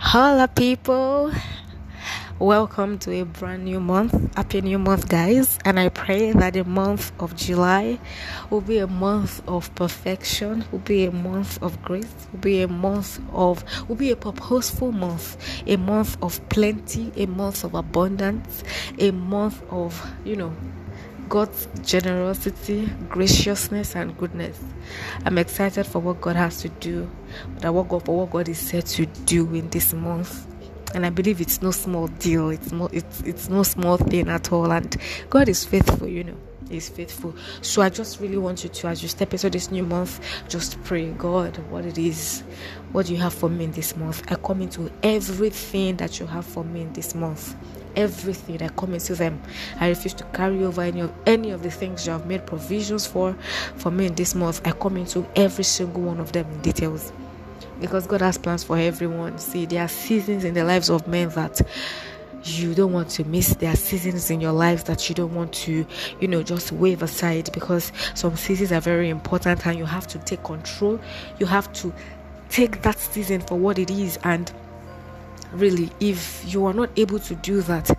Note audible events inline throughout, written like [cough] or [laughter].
Hola, people. Welcome to a brand new month. Happy new month, guys. And I pray that the month of July will be a month of perfection, will be a month of grace, will be a month of, will be a purposeful month, a month of plenty, a month of abundance, a month of, you know, God's generosity, graciousness, and goodness. I'm excited for what God has to do, that what God, for what God is set to do in this month. And I believe it's no small deal. It's no, it's it's no small thing at all. And God is faithful, you know. He's faithful. So I just really want you to, as you step into this new month, just pray, God, what it is, what do you have for me in this month? I come into everything that you have for me in this month everything I come into them. I refuse to carry over any of any of the things you have made provisions for for me in this month. I come into every single one of them in details. Because God has plans for everyone. See, there are seasons in the lives of men that you don't want to miss. There are seasons in your life that you don't want to, you know, just wave aside because some seasons are very important and you have to take control. You have to take that season for what it is and really if you are not able to do that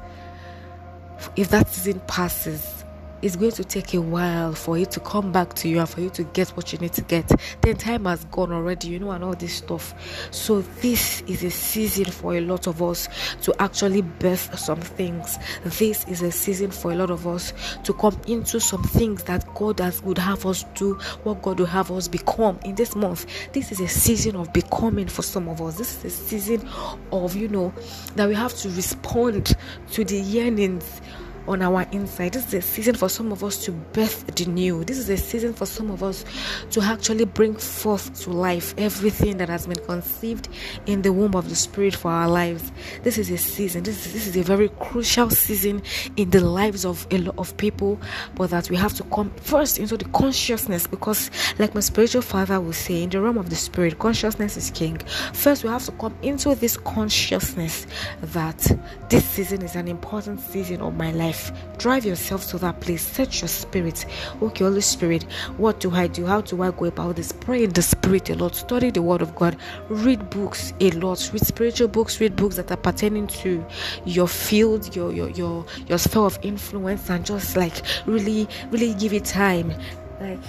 if that season passes it's going to take a while for it to come back to you and for you to get what you need to get. Then time has gone already, you know, and all this stuff. So, this is a season for a lot of us to actually birth some things. This is a season for a lot of us to come into some things that God has would have us do, what God will have us become in this month. This is a season of becoming for some of us. This is a season of, you know, that we have to respond to the yearnings on our inside. This is a season for some of us to birth the new. This is a season for some of us to actually bring forth to life everything that has been conceived in the womb of the Spirit for our lives. This is a season. This is, this is a very crucial season in the lives of a lot of people, but that we have to come first into the consciousness because, like my spiritual father will say, in the realm of the Spirit, consciousness is king. First, we have to come into this consciousness that this season is an important season of my life life. Drive yourself to that place. Set your spirit. Okay, Holy Spirit, what do I do? How do I go about this? Pray in the spirit a lot. Study the word of God. Read books a lot. Read spiritual books. Read books that are pertaining to your field, your your your your sphere of influence, and just like really, really give it time. Like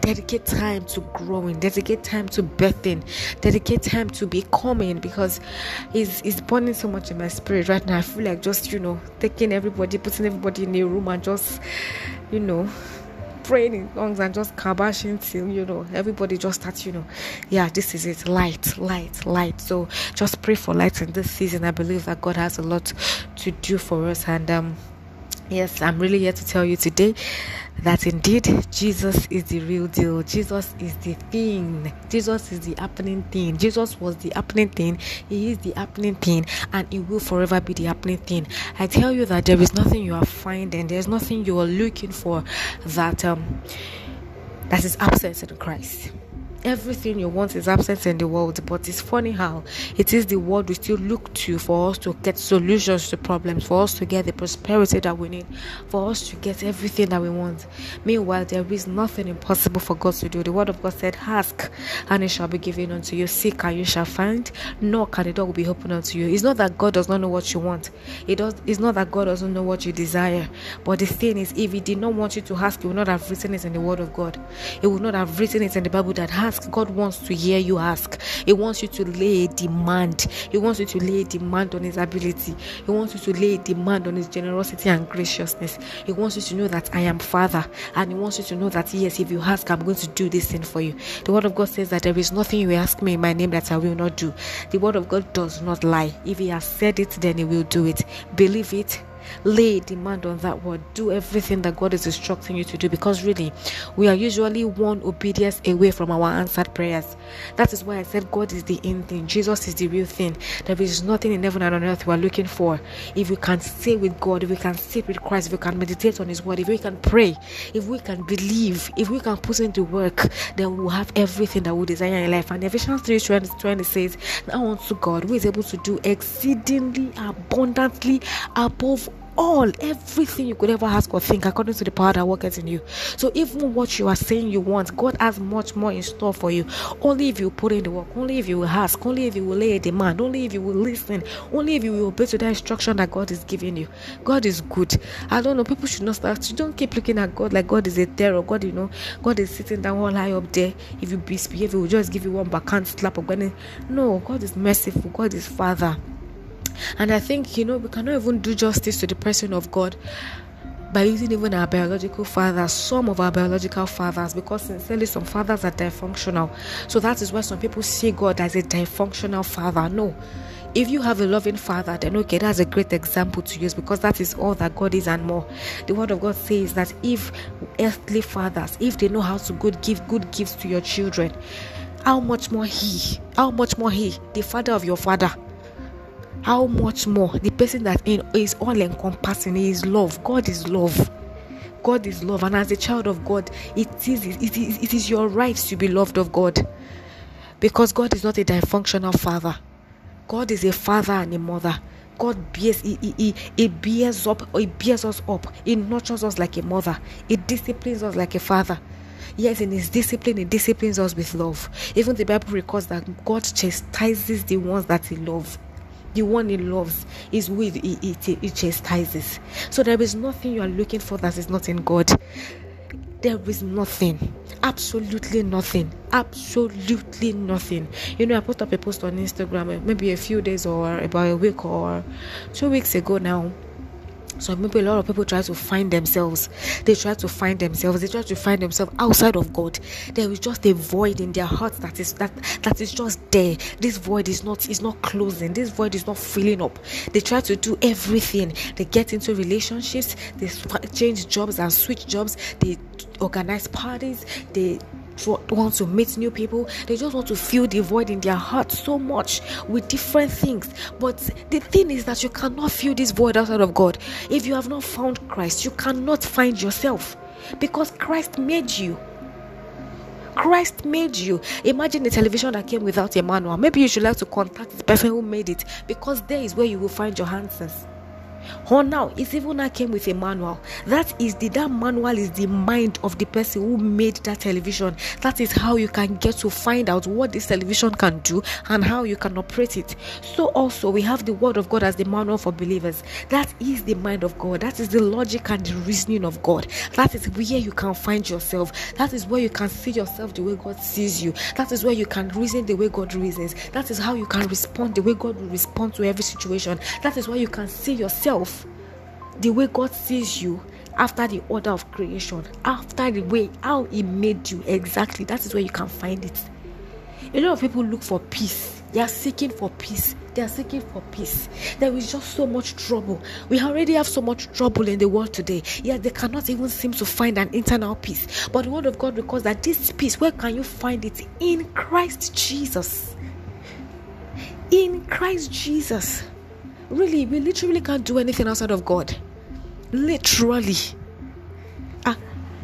dedicate time to growing, dedicate time to birthing, dedicate time to becoming because it's, it's burning so much in my spirit right now. I feel like just, you know, taking everybody, putting everybody in a room and just, you know, praying in tongues and just kabashing till you know everybody just starts you know. Yeah this is it. Light light light. So just pray for light in this season. I believe that god has a lot to do for us and um Yes, I'm really here to tell you today that indeed Jesus is the real deal. Jesus is the thing. Jesus is the happening thing. Jesus was the happening thing. He is the happening thing, and He will forever be the happening thing. I tell you that there is nothing you are finding. There's nothing you are looking for that um that is absent in Christ everything you want is absent in the world but it's funny how it is the world we still look to for us to get solutions to problems for us to get the prosperity that we need for us to get everything that we want. Meanwhile there is nothing impossible for god to do. The word of god said ask and it shall be given unto you. Seek and you shall find. Knock and the door will be opened unto you. It's not that god does not know what you want. It does it's not that god doesn't know what you desire. But the thing is if he did not want you to ask he would not have written it in the word of god. He would not have written it in the bible that ask. God wants to hear you ask. He wants you to lay a demand. He wants you to lay a demand on His ability. He wants you to lay a demand on His generosity and graciousness. He wants you to know that I am Father. And He wants you to know that, yes, if you ask, I'm going to do this thing for you. The Word of God says that there is nothing you ask me in my name that I will not do. The Word of God does not lie. If He has said it, then He will do it. Believe it lay demand on that word. Do everything that god is instructing you to do because really we are usually one obedience away from our answered prayers. That is why i said god is the end thing. Jesus is the real thing. There is nothing in heaven and on earth we are looking for. If we can stay with god if we can sit with christ if we can meditate on his word if we can pray if we can believe if we can put into work then we'll have everything that we desire in life. And ephesians 3 20, 20 says now unto god who is able to do exceedingly abundantly above all, everything you could ever ask or think according to the power that works in you. So even what you are saying you want, God has much more in store for you. Only if you put in the work, only if you will ask, only if you will lay a demand, only if you will listen, only if you will obey to the instruction that God is giving you. God is good. I don't know, people should not start. You don't keep looking at God like God is a terror. God, you know, God is sitting down all high up there. If you misbehave, He will just give you one backhand slap. Goodness. No, God is merciful. God is Father. And I think, you know, we cannot even do justice to the person of God by using even our biological fathers, some of our biological fathers, because sincerely, some fathers are dysfunctional. So that is why some people see God as a dysfunctional father. No. If you have a loving father, then okay, that's a great example to use because that is all that God is and more. The word of God says that if earthly fathers, if they know how to good give good gifts to your children, how much more He, how much more He, the Father of your Father, how much more the person that is all encompassing is love. God is love. God is love, and as a child of God, it is it is it is your right to be loved of God, because God is not a dysfunctional father. God is a father and a mother. God bears he, he, he, bears up, he bears us up, he nurtures us like a mother, he disciplines us like a father. Yes, in his discipline, he disciplines us with love. Even the Bible records that God chastises the ones that he loves the one he loves is with he, he, he chastises. So there is nothing you are looking for that is not in God. There is nothing, absolutely nothing, absolutely nothing. You know, I put up a post on Instagram uh, maybe a few days or about a week or two weeks ago now so maybe a lot of people try to find themselves. They try to find themselves. They try to find themselves outside of god. There is just a void in their hearts that is that that is just there. This void is not is not closing. This void is not filling up. They try to do everything. They get into relationships. They change jobs and switch jobs. They organize parties. They want to meet new people. They just want to fill the void in their heart so much with different things. But the thing is that you cannot fill this void outside of God. If you have not found Christ, you cannot find yourself because Christ made you. Christ made you. Imagine a television that came without a manual. Maybe you should like to contact the person who made it because there is where you will find your answers. Or now, it's even now came with a manual. That is the that manual is the mind of the person who made that television. That is how you can get to find out what this television can do and how you can operate it. So also we have the word of God as the manual for believers. That is the mind of God. That is the logic and the reasoning of God. That is where you can find yourself. That is where you can see yourself the way God sees you. That is where you can reason the way God reasons. That is how you can respond the way God will respond to every situation. That is why you can see yourself yourself the way God sees you after the order of creation, after the way how He made you exactly. That is where you can find it. A lot of people look for peace. They are seeking for peace. They are seeking for peace. There is just so much trouble. We already have so much trouble in the world today. Yet they cannot even seem to find an internal peace. But the word of God records that this peace, where can you find it? In Christ Jesus. In Christ Jesus. Really, we literally can't do anything outside of God. Literally. Ah,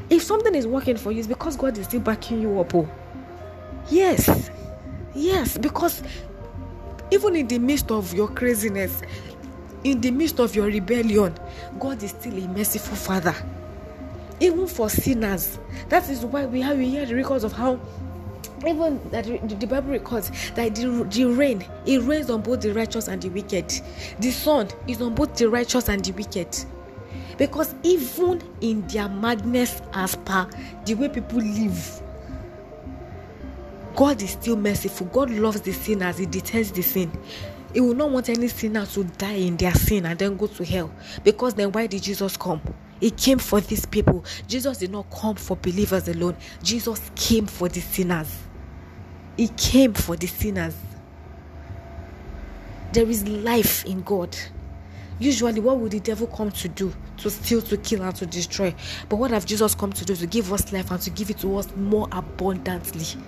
if something is working for you, it's because God is still backing you up. Oh. Yes. Yes, because even in the midst of your craziness, in the midst of your rebellion, God is still a merciful Father. Even for sinners. That is why we have we hear the records of how even that the bible records that the, the rain it rains on both the righteous and the wicked. The sun is on both the righteous and the wicked. Because even in their madness as per the way people live god is still merciful. God loves the sinners he detests the sin. He will not want any sinner to die in their sin and then go to hell. Because then why did jesus come? He came for these people. Jesus did not come for believers alone. Jesus came for the sinners he came for the sinners. There is life in God. Usually, what would the devil come to do? To steal, to kill, and to destroy. But what have Jesus come to do? To give us life and to give it to us more abundantly.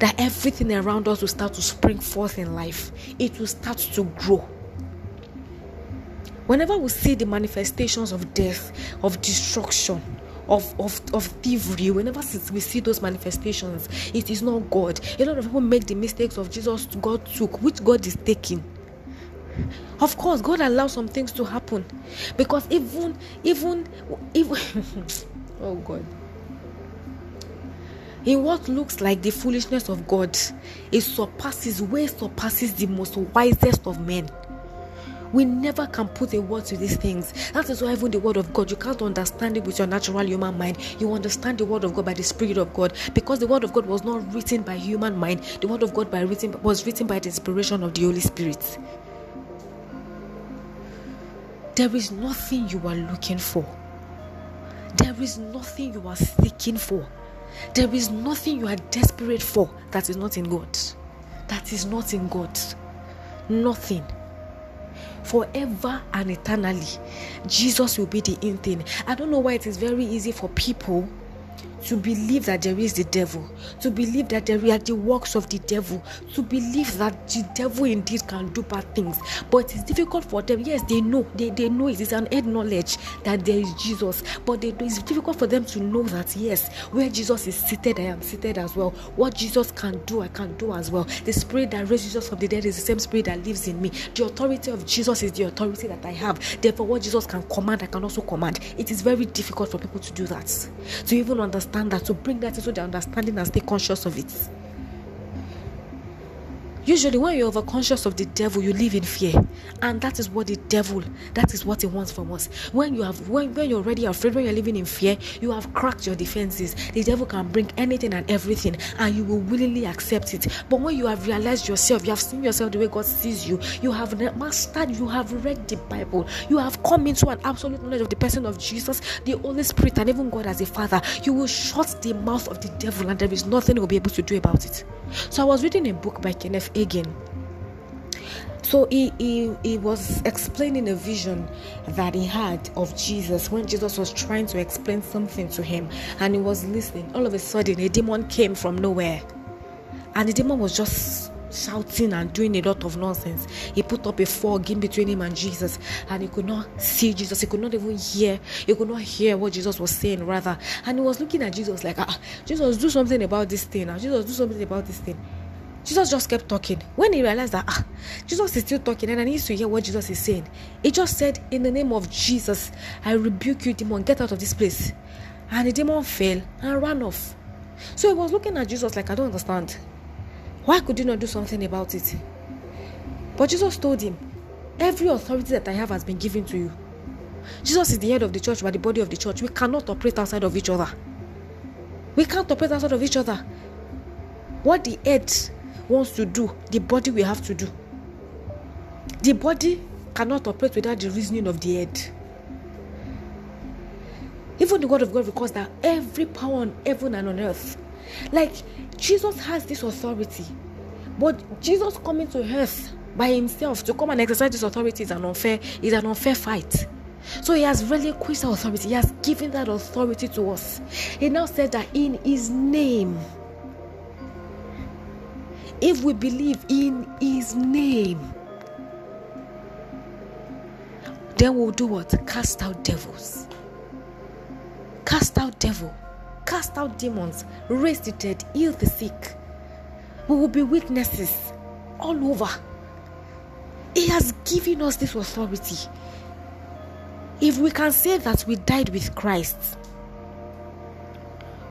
That everything around us will start to spring forth in life, it will start to grow. Whenever we see the manifestations of death, of destruction, of, of, of thievery, whenever we see those manifestations, it is not God. A lot of people make the mistakes of Jesus God took, which God is taking. Of course, God allows some things to happen because even, even, even, [laughs] oh God, in what looks like the foolishness of God, it surpasses, way surpasses the most wisest of men. We never can put a word to these things. That is why even the word of God, you can't understand it with your natural human mind. You understand the word of God by the Spirit of God, because the word of God was not written by human mind. The word of God by written was written by the inspiration of the Holy Spirit. There is nothing you are looking for. There is nothing you are seeking for. There is nothing you are desperate for that is not in God. That is not in God. Nothing. Forever and eternally, Jesus will be the in thing. I don't know why it is very easy for people to believe that there is the devil, to believe that there are the works of the devil, to believe that the devil indeed can do bad things. But it's difficult for them. Yes, they know, they, they know it is an head knowledge that there is Jesus, but they, it's difficult for them to know that yes, where Jesus is seated, I am seated as well. What Jesus can do, I can do as well. The spirit that raised Jesus from the dead is the same spirit that lives in me. The authority of Jesus is the authority that I have. Therefore, what Jesus can command, I can also command. It is very difficult for people to do that. To even understand understand that, to bring that into their understanding and stay conscious of it. Usually, when you're overconscious of the devil, you live in fear, and that is what the devil that is what he wants from us. When you have when, when you're already afraid, when you're living in fear, you have cracked your defenses. The devil can bring anything and everything, and you will willingly accept it. But when you have realized yourself, you have seen yourself the way God sees you, you have mastered, you have read the Bible, you have come into an absolute knowledge of the person of Jesus, the Holy Spirit, and even God as a Father. You will shut the mouth of the devil, and there is nothing he will be able to do about it. So I was reading a book by Kenneth Hagin. So he, he, he was explaining a vision that he had of Jesus when Jesus was trying to explain something to him and he was listening. All of a sudden, a demon came from nowhere. And the demon was just shouting and doing a lot of nonsense. He put up a fog in between him and Jesus, and he could not see Jesus. He could not even hear. He could not hear what Jesus was saying, rather. And he was looking at Jesus like, ah, Jesus, do something about this thing. Now, Jesus, do something about this thing. Jesus just kept talking. When he realized that ah, Jesus is still talking and I need to hear what Jesus is saying, he just said, In the name of Jesus, I rebuke you, demon, get out of this place. And the demon fell and ran off. So he was looking at Jesus like, I don't understand. Why could you not do something about it? But Jesus told him, Every authority that I have has been given to you. Jesus is the head of the church, but the body of the church. We cannot operate outside of each other. We can't operate outside of each other. What the head wants to do, the body will have to do. The body cannot operate without the reasoning of the head. Even the word of God records that every power on heaven and on earth, like Jesus has this authority, but Jesus coming to earth by himself to come and exercise this authority is an unfair, is an unfair fight. So he has relinquished authority. He has given that authority to us. He now said that in his name, if we believe in his name, then we'll do what? Cast out devils. Cast out devil. Cast out demons. Raise the dead. Heal the sick. We will be witnesses all over. He has given us this authority. If we can say that we died with Christ,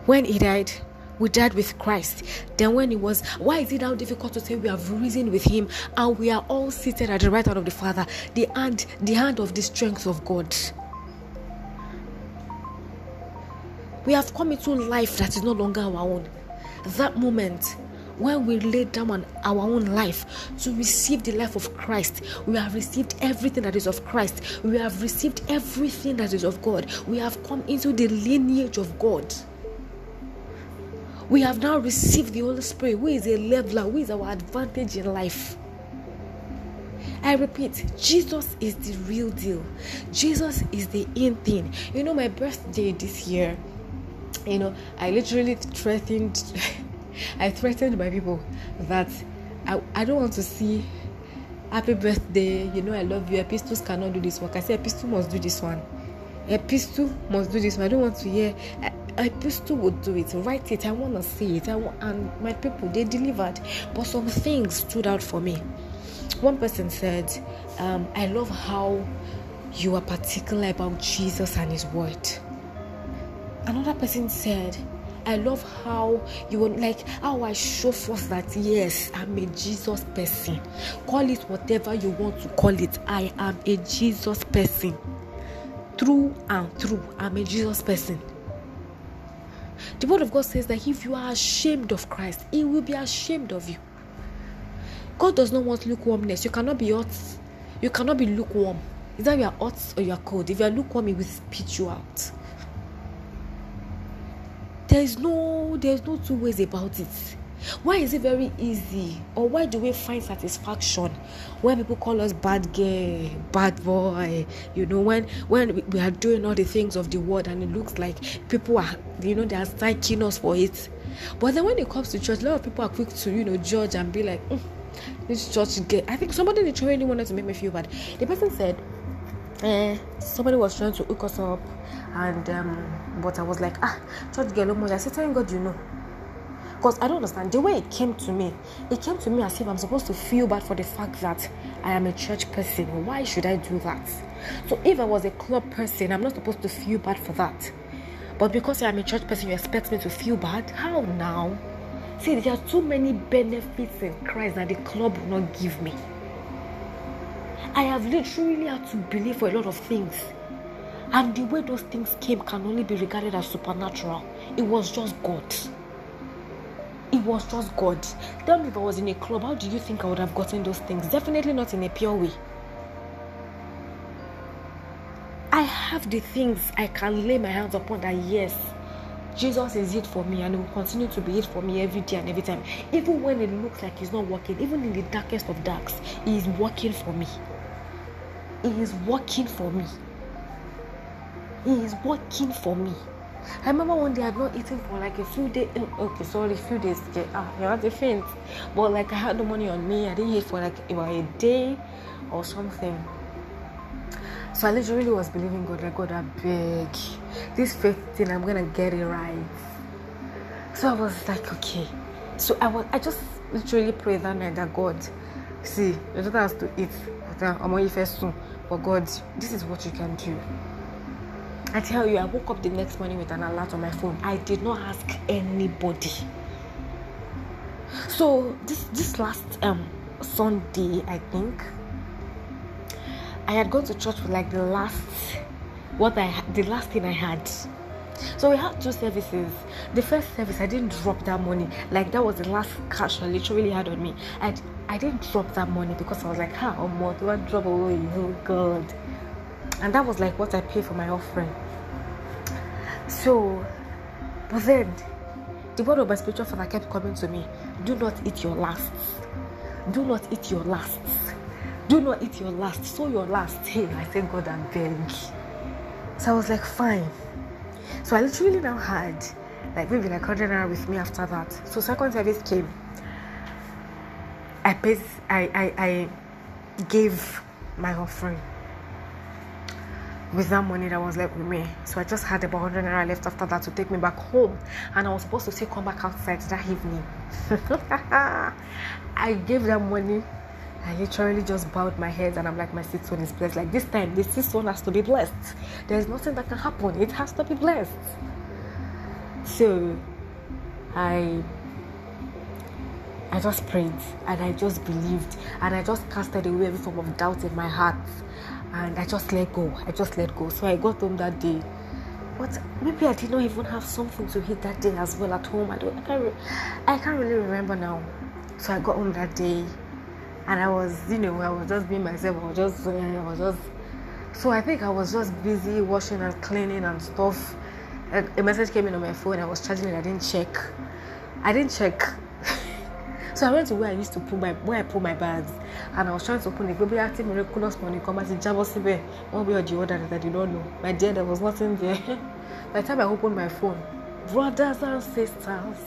when he died, we died with Christ. Then when it was, why is it now difficult to say we have risen with him and we are all seated at the right hand of the Father, the hand, the hand of the strength of God? We have come into life that is no longer our own. That moment when we lay down on our own life to receive the life of Christ, we have received everything that is of Christ. We have received everything that is of God. We have come into the lineage of God. We have now received the Holy Spirit, who is a leveler, who is our advantage in life. I repeat, Jesus is the real deal. Jesus is the in thing. You know, my birthday this year, you know, I literally threatened, [laughs] I threatened my people that I, I don't want to see happy birthday, you know, I love you. Epistles cannot do this work. I said, Epistle must do this one. Epistle must do this one. I don't want to hear. I, Epistle would do it, write it. I want to see it. I want, and my people they delivered, but some things stood out for me. one person said, um, I love how you are particular about Jesus and His Word. Another person said, I love how you would like how I show forth that yes, I'm a Jesus person. Call it whatever you want to call it. I am a Jesus person. Through and through, I'm a Jesus person. The word of God says that if you are ashamed of Christ, He will be ashamed of you. God does not want lukewarmness. You cannot be hot. You cannot be lukewarm. Either you are hot or you are cold. If you are lukewarm, He will spit you out there's no there's no two ways about it why is it very easy? Or why do we find satisfaction when people call us bad girl bad boy? You know when when we are doing all the things of the world and it looks like people are you know they are thanking us for it. But then when it comes to church a lot of people are quick to you know judge and be like mm, this church get i think somebody literally wanted to make me feel bad. The person said eh, somebody was trying to hook us up and um, but I was like, ah, church girl, oh I said, thank God you know. Because I don't understand the way it came to me. It came to me as if I'm supposed to feel bad for the fact that I am a church person. Why should I do that? So if I was a club person, I'm not supposed to feel bad for that. But because I am a church person, you expect me to feel bad? How now? See, there are too many benefits in Christ that the club will not give me. I have literally had to believe for a lot of things and the way those things came can only be regarded as supernatural. It was just God. It was just God. Tell me if I was in a club, how do you think I would have gotten those things? Definitely not in a pure way. I have the things I can lay my hands upon that yes, Jesus is it for me and will continue to be it for me every day and every time. Even when it looks like He's not working, even in the darkest of darks, He is working for me. He is working for me. He is working for me. I remember one day I had not eaten for like a few days. Mm, okay, sorry, a few days. Okay, ah, you had a faint. But like I had the money on me. I didn't eat for like about a day or something. So I literally was believing God, like God, I beg this faith thing, I'm gonna get it right. So I was like, okay. So I was, I just literally prayed that night that God, see, your daughter has to eat. I'm on first soon, but God, this is what you can do. I tell you, I woke up the next morning with an alert on my phone. I did not ask anybody. So this this last um Sunday, I think, I had gone to church for like the last what I the last thing I had. So we had two services. The first service, I didn't drop that money. Like that was the last cash I literally had on me. I I didn't drop that money because I was like, "Ha, oh, more do I drop away? Oh God!" And that was like what I paid for my offering. So, but then the word of my spiritual father kept coming to me do not eat your last. Do not eat your last. Do not eat your last. So your last. Hey, I thank God I'm. So I was like, fine. So I literally now had like maybe like 100 naira with me after that. So second service came. I paid, I, I, I gave my offering with that money that was left with me. So I just had about 100 naira left after that to take me back home. And I was supposed to still come back outside that evening. [laughs] I gave that money. I literally just bowed my head and I'm like, my sixth one is blessed. Like this time, this sixth one has to be blessed. There's nothing that can happen. It has to be blessed. So I I just prayed and I just believed and I just casted away every form of doubt in my heart and I just let go. I just let go. So I got home that day. But maybe I did not even have something to eat that day as well at home. I don't. I can't. Re- I can't really remember now. So I got home that day, and I was, you know, I was just being myself. I was just, uh, I was just. So I think I was just busy washing and cleaning and stuff. A message came in on my phone. I was charging it. I didn't check. I didn't check. So I went to where I used to put my where I put my bags and I was trying to open it. Maybe active miraculous money come as a jabber síbẹ̀ one way or the other that I did not know. My dear, there was nothing there. [laughs] By the time I opened my phone, brothers and sisters,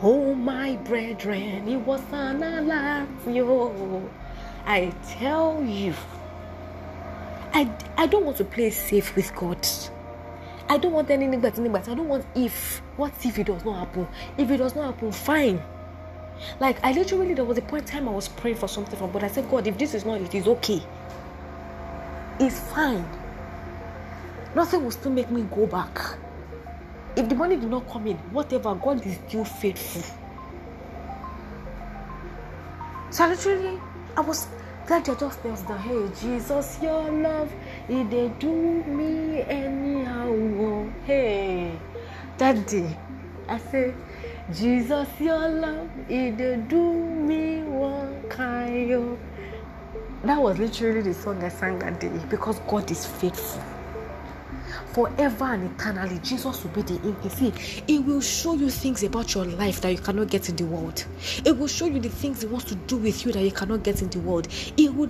oh my brethren, it was an alert, yo. I tell you, I I don't want to play safe with God. I don't want but anything but I don't want if. What if it does not happen? If it does not happen, fine. Like I literally there was a point in time I was praying for something from but I said, God, if this is not it is okay. It's fine. Nothing will still make me go back. If the money did not come in, whatever, God is still faithful. So literally, I was glad I just felt the hey Jesus, your love, it they do me anyhow. Oh, hey, that day, I said, Jesus, your love, it do me one kind. That was literally the song I sang that day because God is faithful forever and eternally. Jesus will be the. You see, it will show you things about your life that you cannot get in the world. It will show you the things it wants to do with you that you cannot get in the world. It will,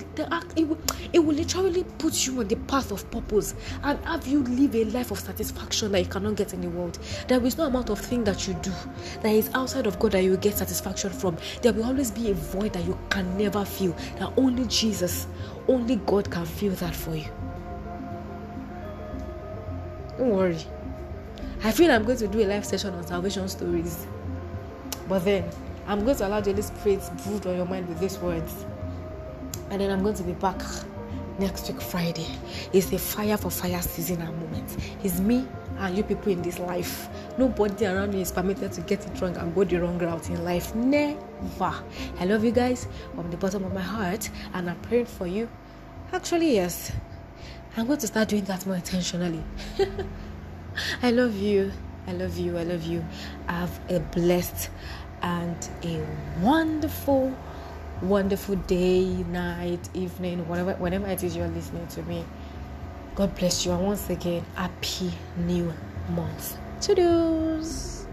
it will, it will literally put you on the path of purpose and have you live a life of satisfaction that you cannot get in the world. There is no amount of thing that you do that is outside of God that you will get satisfaction from. There will always be a void that you can never feel. That only Jesus, only God can feel that for you. Don't worry. I feel I'm going to do a live session on salvation stories. But then I'm going to allow the Holy Spirit brood on your mind with these words. And then I'm going to be back next week Friday. It's a fire for fire season and moment. It's me and you people in this life. Nobody around me is permitted to get it wrong and go the wrong route in life. Never. I love you guys from the bottom of my heart and I'm praying for you. Actually, yes. I'm going to start doing that more intentionally. [laughs] I love you. I love you. I love you. Have a blessed and a wonderful, wonderful day, night, evening, whatever, whenever it is you're listening to me. God bless you. And once again, happy new month. To-dos.